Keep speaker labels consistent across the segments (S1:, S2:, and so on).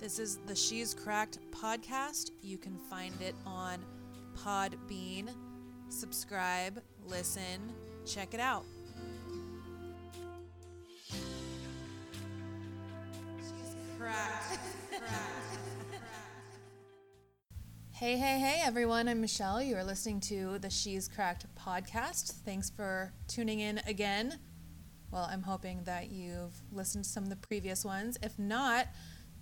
S1: This is the She's Cracked podcast. You can find it on Podbean. Subscribe, listen, check it out. She's cracked. Hey, hey, hey, everyone. I'm Michelle. You are listening to the She's Cracked podcast. Thanks for tuning in again. Well, I'm hoping that you've listened to some of the previous ones. If not,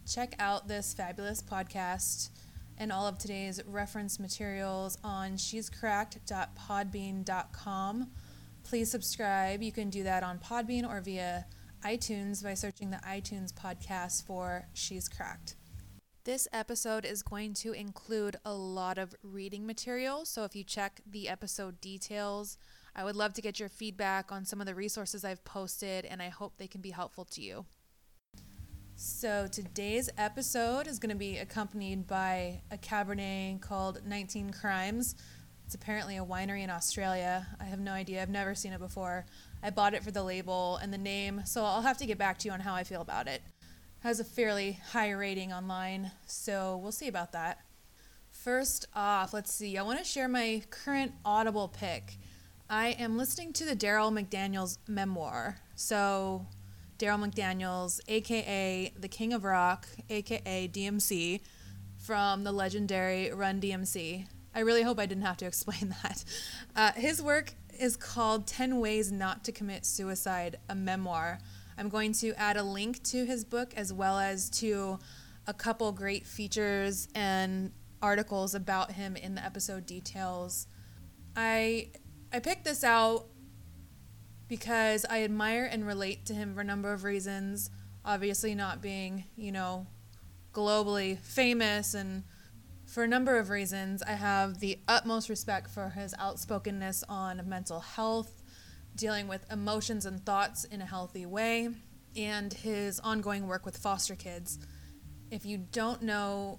S1: check out this fabulous podcast and all of today's reference materials on shescracked.podbean.com. Please subscribe. You can do that on Podbean or via iTunes by searching the iTunes podcast for She's Cracked. This episode is going to include a lot of reading material, so if you check the episode details, I would love to get your feedback on some of the resources I've posted, and I hope they can be helpful to you. So, today's episode is going to be accompanied by a Cabernet called 19 Crimes. It's apparently a winery in Australia. I have no idea, I've never seen it before. I bought it for the label and the name, so I'll have to get back to you on how I feel about it has a fairly high rating online, so we'll see about that. First off, let's see. I want to share my current Audible pick. I am listening to the Darryl McDaniels memoir. So, Darryl McDaniels, aka the King of Rock, aka DMC, from the legendary Run DMC. I really hope I didn't have to explain that. Uh, his work is called 10 Ways Not to Commit Suicide, a memoir. I'm going to add a link to his book as well as to a couple great features and articles about him in the episode details. I I picked this out because I admire and relate to him for a number of reasons. Obviously, not being, you know, globally famous, and for a number of reasons, I have the utmost respect for his outspokenness on mental health dealing with emotions and thoughts in a healthy way, and his ongoing work with foster kids. If you don't know,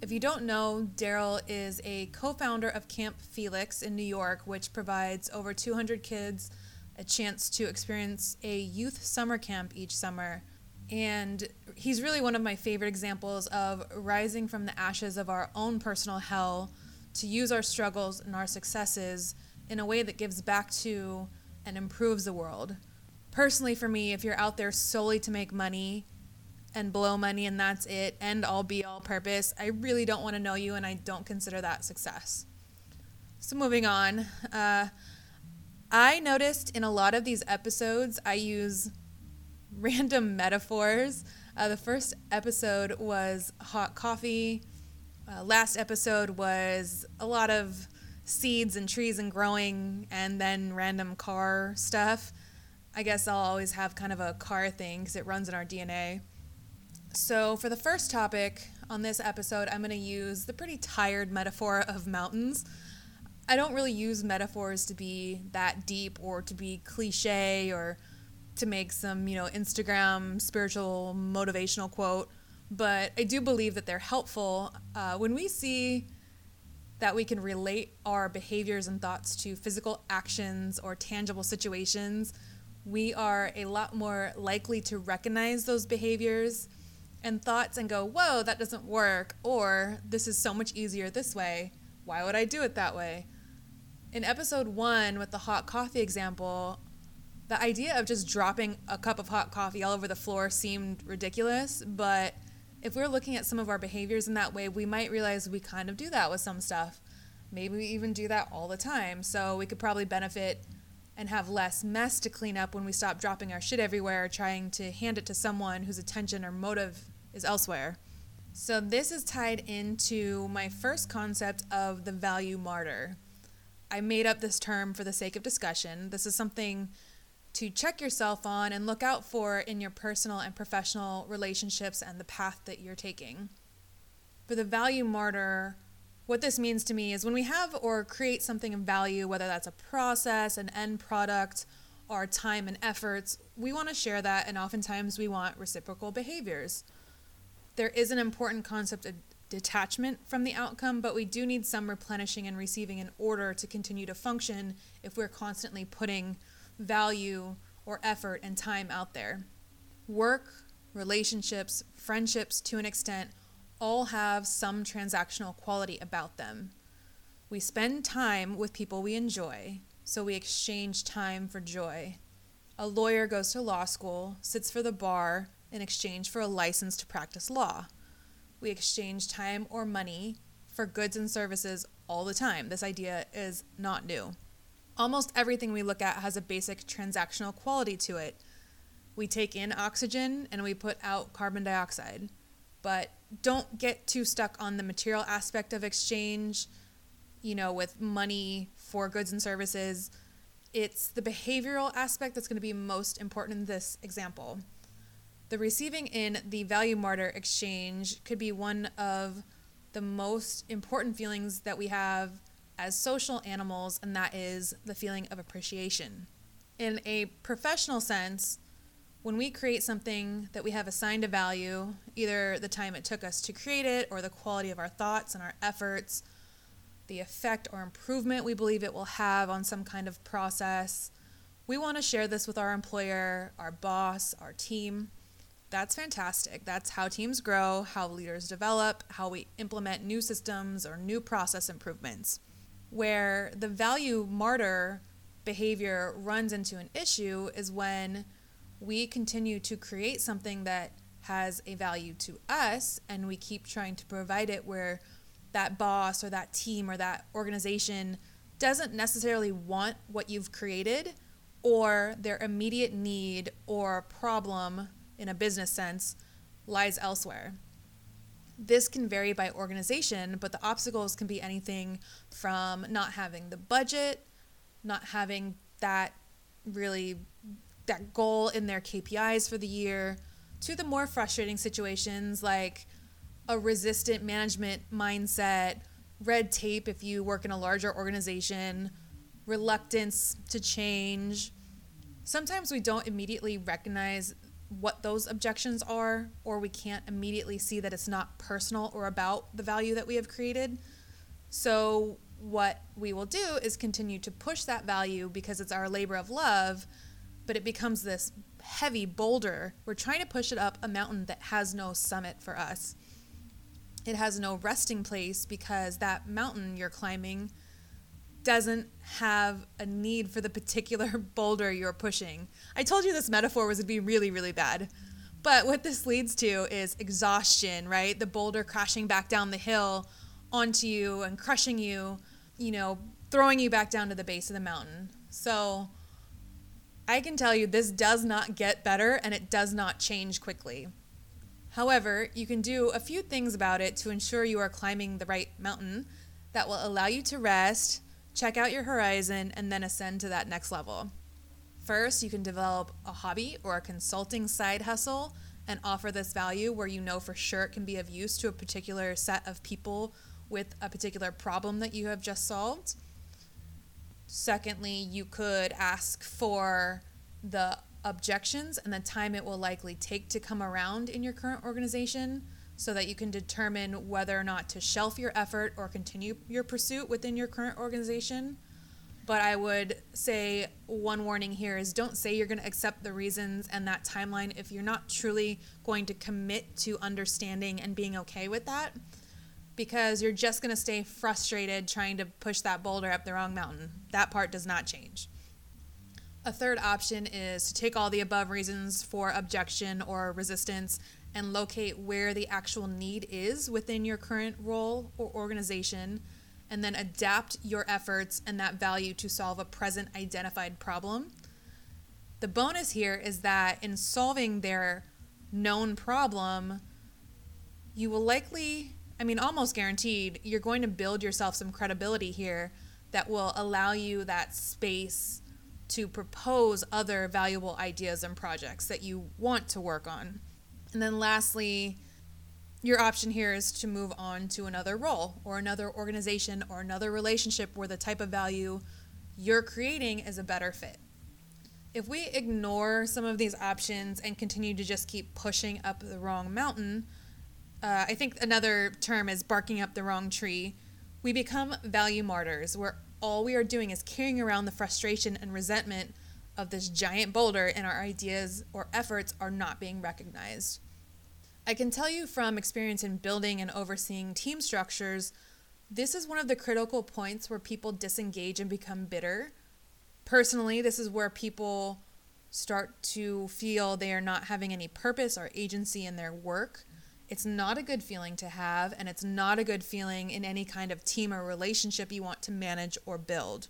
S1: if you don't know, Darryl is a co-founder of Camp Felix in New York, which provides over 200 kids a chance to experience a youth summer camp each summer. And he's really one of my favorite examples of rising from the ashes of our own personal hell to use our struggles and our successes in a way that gives back to and improves the world. Personally, for me, if you're out there solely to make money and blow money and that's it, end all be all purpose, I really don't want to know you and I don't consider that success. So, moving on, uh, I noticed in a lot of these episodes, I use random metaphors. Uh, the first episode was hot coffee. Uh, last episode was a lot of seeds and trees and growing and then random car stuff. I guess I'll always have kind of a car thing because it runs in our DNA. So, for the first topic on this episode, I'm going to use the pretty tired metaphor of mountains. I don't really use metaphors to be that deep or to be cliche or to make some, you know, Instagram spiritual motivational quote, but I do believe that they're helpful. Uh, when we see that we can relate our behaviors and thoughts to physical actions or tangible situations, we are a lot more likely to recognize those behaviors and thoughts and go, whoa, that doesn't work, or this is so much easier this way. Why would I do it that way? In episode one, with the hot coffee example, the idea of just dropping a cup of hot coffee all over the floor seemed ridiculous, but if we're looking at some of our behaviors in that way, we might realize we kind of do that with some stuff. Maybe we even do that all the time. So we could probably benefit and have less mess to clean up when we stop dropping our shit everywhere, trying to hand it to someone whose attention or motive is elsewhere. So, this is tied into my first concept of the value martyr. I made up this term for the sake of discussion. This is something to check yourself on and look out for in your personal and professional relationships and the path that you're taking. For the value martyr, what this means to me is when we have or create something of value, whether that's a process, an end product, our time and efforts, we want to share that, and oftentimes we want reciprocal behaviors. There is an important concept detachment from the outcome, but we do need some replenishing and receiving in order to continue to function if we're constantly putting value or effort and time out there. Work, relationships, friendships to an extent, all have some transactional quality about them. We spend time with people we enjoy, so we exchange time for joy. A lawyer goes to law school, sits for the bar in exchange for a license to practice law. We exchange time or money for goods and services all the time. This idea is not new. Almost everything we look at has a basic transactional quality to it. We take in oxygen and we put out carbon dioxide. But don't get too stuck on the material aspect of exchange, you know, with money for goods and services. It's the behavioral aspect that's going to be most important in this example. The receiving in the value martyr exchange could be one of the most important feelings that we have as social animals, and that is the feeling of appreciation. In a professional sense, when we create something that we have assigned a value, either the time it took us to create it or the quality of our thoughts and our efforts, the effect or improvement we believe it will have on some kind of process, we want to share this with our employer, our boss, our team. That's fantastic. That's how teams grow, how leaders develop, how we implement new systems or new process improvements. Where the value martyr behavior runs into an issue is when we continue to create something that has a value to us and we keep trying to provide it where that boss or that team or that organization doesn't necessarily want what you've created or their immediate need or problem in a business sense lies elsewhere. This can vary by organization, but the obstacles can be anything from not having the budget, not having that really that goal in their KPIs for the year to the more frustrating situations like a resistant management mindset, red tape if you work in a larger organization, reluctance to change. Sometimes we don't immediately recognize what those objections are, or we can't immediately see that it's not personal or about the value that we have created. So, what we will do is continue to push that value because it's our labor of love but it becomes this heavy boulder. We're trying to push it up a mountain that has no summit for us. It has no resting place because that mountain you're climbing doesn't have a need for the particular boulder you're pushing. I told you this metaphor was going to be really, really bad. But what this leads to is exhaustion, right? The boulder crashing back down the hill onto you and crushing you, you know, throwing you back down to the base of the mountain. So, I can tell you this does not get better and it does not change quickly. However, you can do a few things about it to ensure you are climbing the right mountain that will allow you to rest, check out your horizon, and then ascend to that next level. First, you can develop a hobby or a consulting side hustle and offer this value where you know for sure it can be of use to a particular set of people with a particular problem that you have just solved. Secondly, you could ask for the objections and the time it will likely take to come around in your current organization so that you can determine whether or not to shelf your effort or continue your pursuit within your current organization. But I would say one warning here is don't say you're going to accept the reasons and that timeline if you're not truly going to commit to understanding and being okay with that because you're just going to stay frustrated trying to push that boulder up the wrong mountain. That part does not change. A third option is to take all the above reasons for objection or resistance and locate where the actual need is within your current role or organization, and then adapt your efforts and that value to solve a present identified problem. The bonus here is that in solving their known problem, you will likely I mean, almost guaranteed, you're going to build yourself some credibility here that will allow you that space to propose other valuable ideas and projects that you want to work on. And then lastly, your option here is to move on to another role or another organization or another relationship where the type of value you're creating is a better fit. If we ignore some of these options and continue to just keep pushing up the wrong mountain, uh, I think another term is barking up the wrong tree. We become value martyrs, where all we are doing is carrying around the frustration and resentment of this giant boulder, and our ideas or efforts are not being recognized. I can tell you from experience in building and overseeing team structures, this is one of the critical points where people disengage and become bitter. Personally, this is where people start to feel they are not having any purpose or agency in their work. It's not a good feeling to have, and it's not a good feeling in any kind of team or relationship you want to manage or build.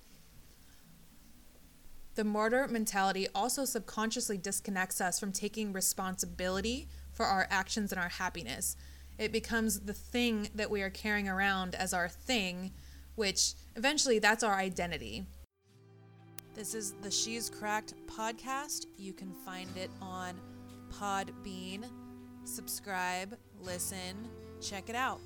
S1: The martyr mentality also subconsciously disconnects us from taking responsibility for our actions and our happiness. It becomes the thing that we are carrying around as our thing, which eventually that's our identity. This is the She's Cracked podcast. You can find it on Podbean. Subscribe, listen, check it out.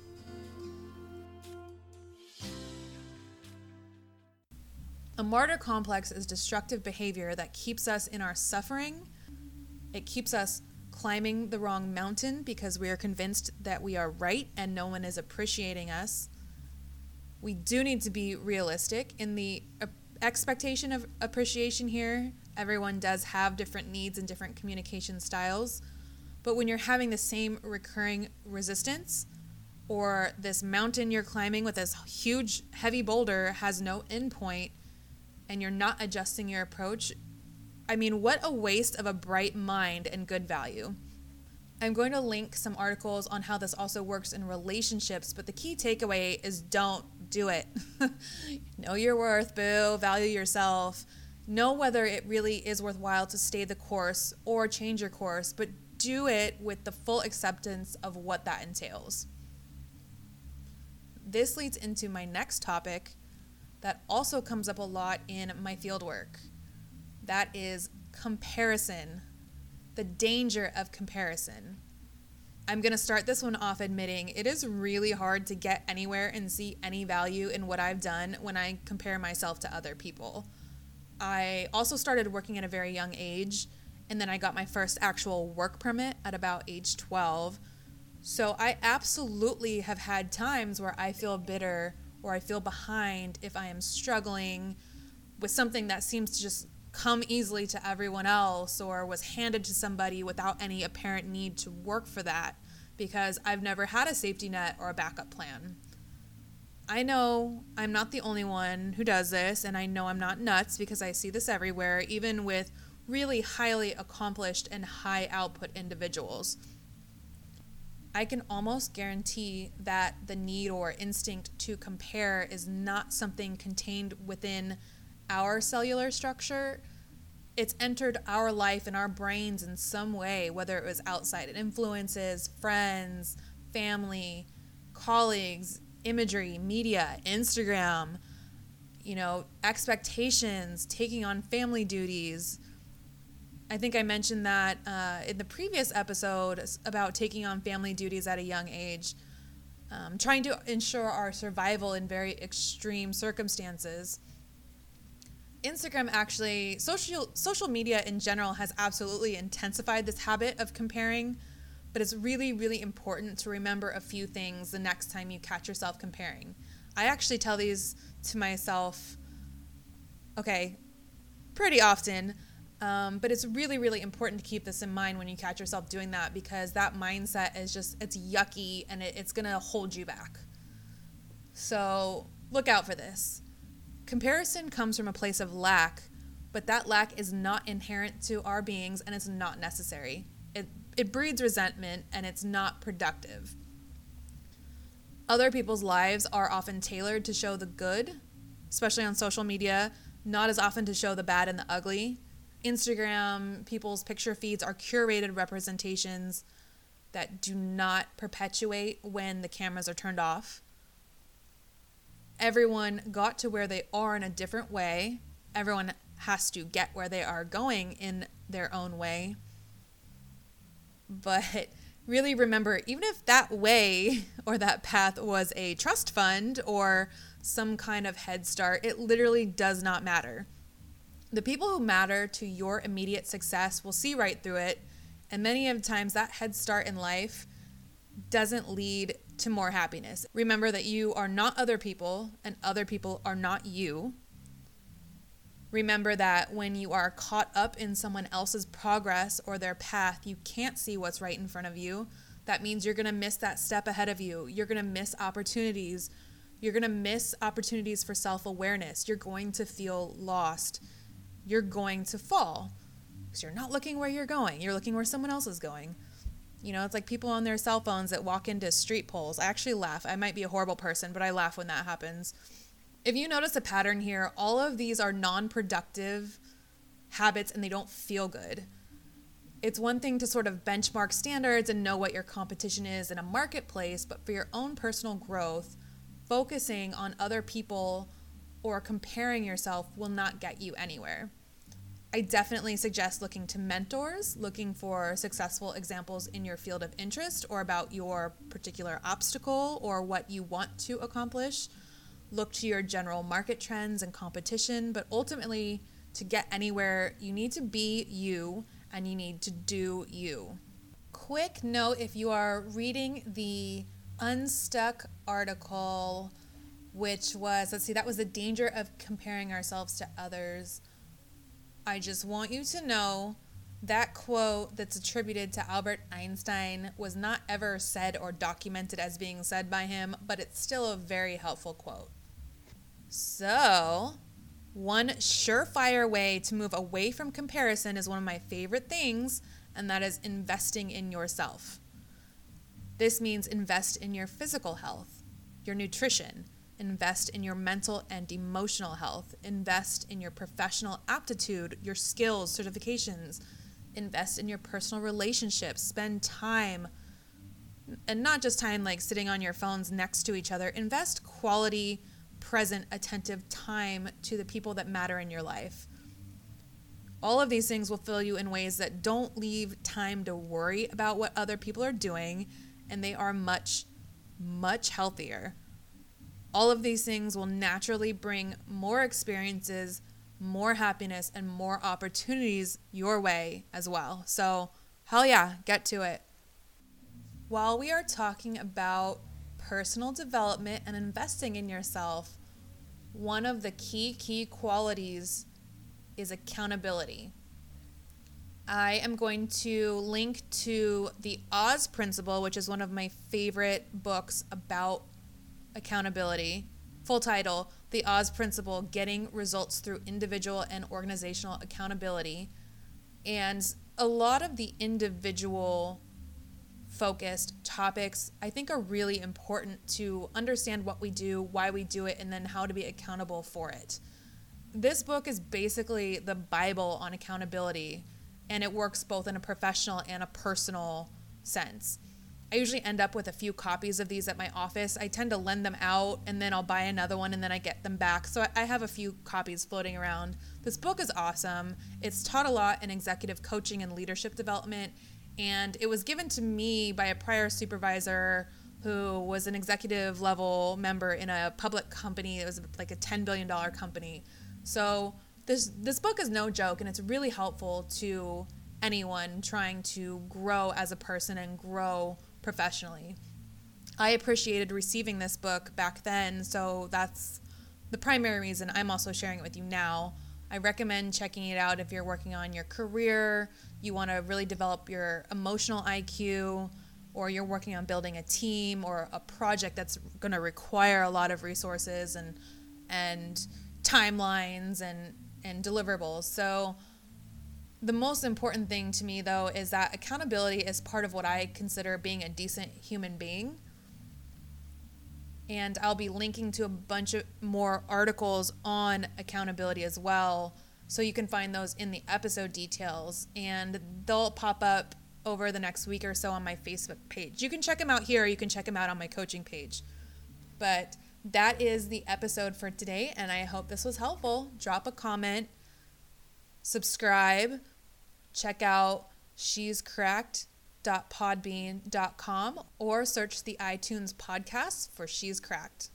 S1: A martyr complex is destructive behavior that keeps us in our suffering. It keeps us climbing the wrong mountain because we are convinced that we are right and no one is appreciating us. We do need to be realistic in the expectation of appreciation here. Everyone does have different needs and different communication styles. But when you're having the same recurring resistance, or this mountain you're climbing with this huge, heavy boulder has no endpoint, and you're not adjusting your approach, I mean, what a waste of a bright mind and good value. I'm going to link some articles on how this also works in relationships, but the key takeaway is don't do it. know your worth, boo, value yourself. Know whether it really is worthwhile to stay the course or change your course, but do it with the full acceptance of what that entails. This leads into my next topic that also comes up a lot in my fieldwork. That is comparison, the danger of comparison. I'm going to start this one off admitting it is really hard to get anywhere and see any value in what I've done when I compare myself to other people. I also started working at a very young age, and then I got my first actual work permit at about age 12. So I absolutely have had times where I feel bitter or I feel behind if I am struggling with something that seems to just come easily to everyone else or was handed to somebody without any apparent need to work for that because I've never had a safety net or a backup plan. I know I'm not the only one who does this, and I know I'm not nuts because I see this everywhere, even with really highly accomplished and high output individuals. I can almost guarantee that the need or instinct to compare is not something contained within our cellular structure, it's entered our life and our brains in some way, whether it was outside it influences, friends, family, colleagues, imagery, media, Instagram, you know, expectations, taking on family duties. I think I mentioned that uh, in the previous episode about taking on family duties at a young age, um, trying to ensure our survival in very extreme circumstances. Instagram actually social social media in general has absolutely intensified this habit of comparing, but it's really really important to remember a few things the next time you catch yourself comparing. I actually tell these to myself okay, pretty often. Um, but it's really, really important to keep this in mind when you catch yourself doing that because that mindset is just, it's yucky and it, it's going to hold you back. So look out for this. Comparison comes from a place of lack, but that lack is not inherent to our beings and it's not necessary. It, it breeds resentment and it's not productive. Other people's lives are often tailored to show the good, especially on social media, not as often to show the bad and the ugly. Instagram, people's picture feeds are curated representations that do not perpetuate when the cameras are turned off everyone got to where they are in a different way. Everyone has to get where they are going in their own way. But really remember, even if that way or that path was a trust fund or some kind of head start, it literally does not matter. The people who matter to your immediate success will see right through it. And many of times, that head start in life doesn't lead to more happiness. Remember that you are not other people and other people are not you. Remember that when you are caught up in someone else's progress or their path, you can't see what's right in front of you. That means you're going to miss that step ahead of you. You're going to miss opportunities. You're going to miss opportunities for self awareness. You're going to feel lost. You're going to fall because you're not looking where you're going. You're looking where someone else is going. You know, it's like people on their cell phones that walk into street poles. I actually laugh. I might be a horrible person, but I laugh when that happens. If you notice a pattern here, all of these are non productive habits and they don't feel good. It's one thing to sort of benchmark standards and know what your competition is in a marketplace, but for your own personal growth, focusing on other people or comparing yourself will not get you anywhere. I definitely suggest looking to mentors, looking for successful examples in your field of interest or about your particular obstacle or what you want to accomplish. Look to your general market trends and competition, but ultimately, to get anywhere, you need to be you and you need to do you. Quick note if you are reading the Unstuck article, which was, let's see, that was the danger of comparing ourselves to others. I just want you to know that quote that's attributed to Albert Einstein was not ever said or documented as being said by him, but it's still a very helpful quote. So, one surefire way to move away from comparison is one of my favorite things, and that is investing in yourself. This means invest in your physical health, your nutrition, invest in your mental and emotional health, invest in your professional aptitude, your skills, certifications, invest in your personal relationships, spend time and not just time like sitting on your phones next to each other, invest quality present, attentive time to the people that matter in your life. All of these things will fill you in ways that don't leave time to worry about what other people are doing, and they are much, much healthier. All of these things will naturally bring more experiences, more happiness, and more opportunities your way as well. So, hell yeah, get to it. While we are talking about personal development and investing in yourself, one of the key, key qualities is accountability. I am going to link to the Oz Principle, which is one of my favorite books about accountability. Full title The Oz Principle Getting Results Through Individual and Organizational Accountability. And a lot of the individual focused topics I think are really important to understand what we do, why we do it, and then how to be accountable for it. This book is basically the Bible on accountability, and it works both in a professional and a personal sense. I usually end up with a few copies of these at my office. I tend to lend them out and then I'll buy another one and then I get them back. So I have a few copies floating around. This book is awesome. It's taught a lot in executive coaching and leadership development and it was given to me by a prior supervisor who was an executive level member in a public company. It was like a $10 billion company. So this this book is no joke and it's really helpful to anyone trying to grow as a person and grow professionally. I appreciated receiving this book back then, so that's the primary reason I'm also sharing it with you now. I recommend checking it out if you're working on your career, you want to really develop your emotional IQ, or you're working on building a team or a project that's going to require a lot of resources and and timelines and and deliverables. So the most important thing to me though is that accountability is part of what I consider being a decent human being. And I'll be linking to a bunch of more articles on accountability as well so you can find those in the episode details, and they'll pop up over the next week or so on my Facebook page. You can check them out here, you can check them out on my coaching page. But that is the episode for today, and I hope this was helpful. Drop a comment, subscribe, check out She's Cracked.podbean.com or search the iTunes podcast for She's Cracked.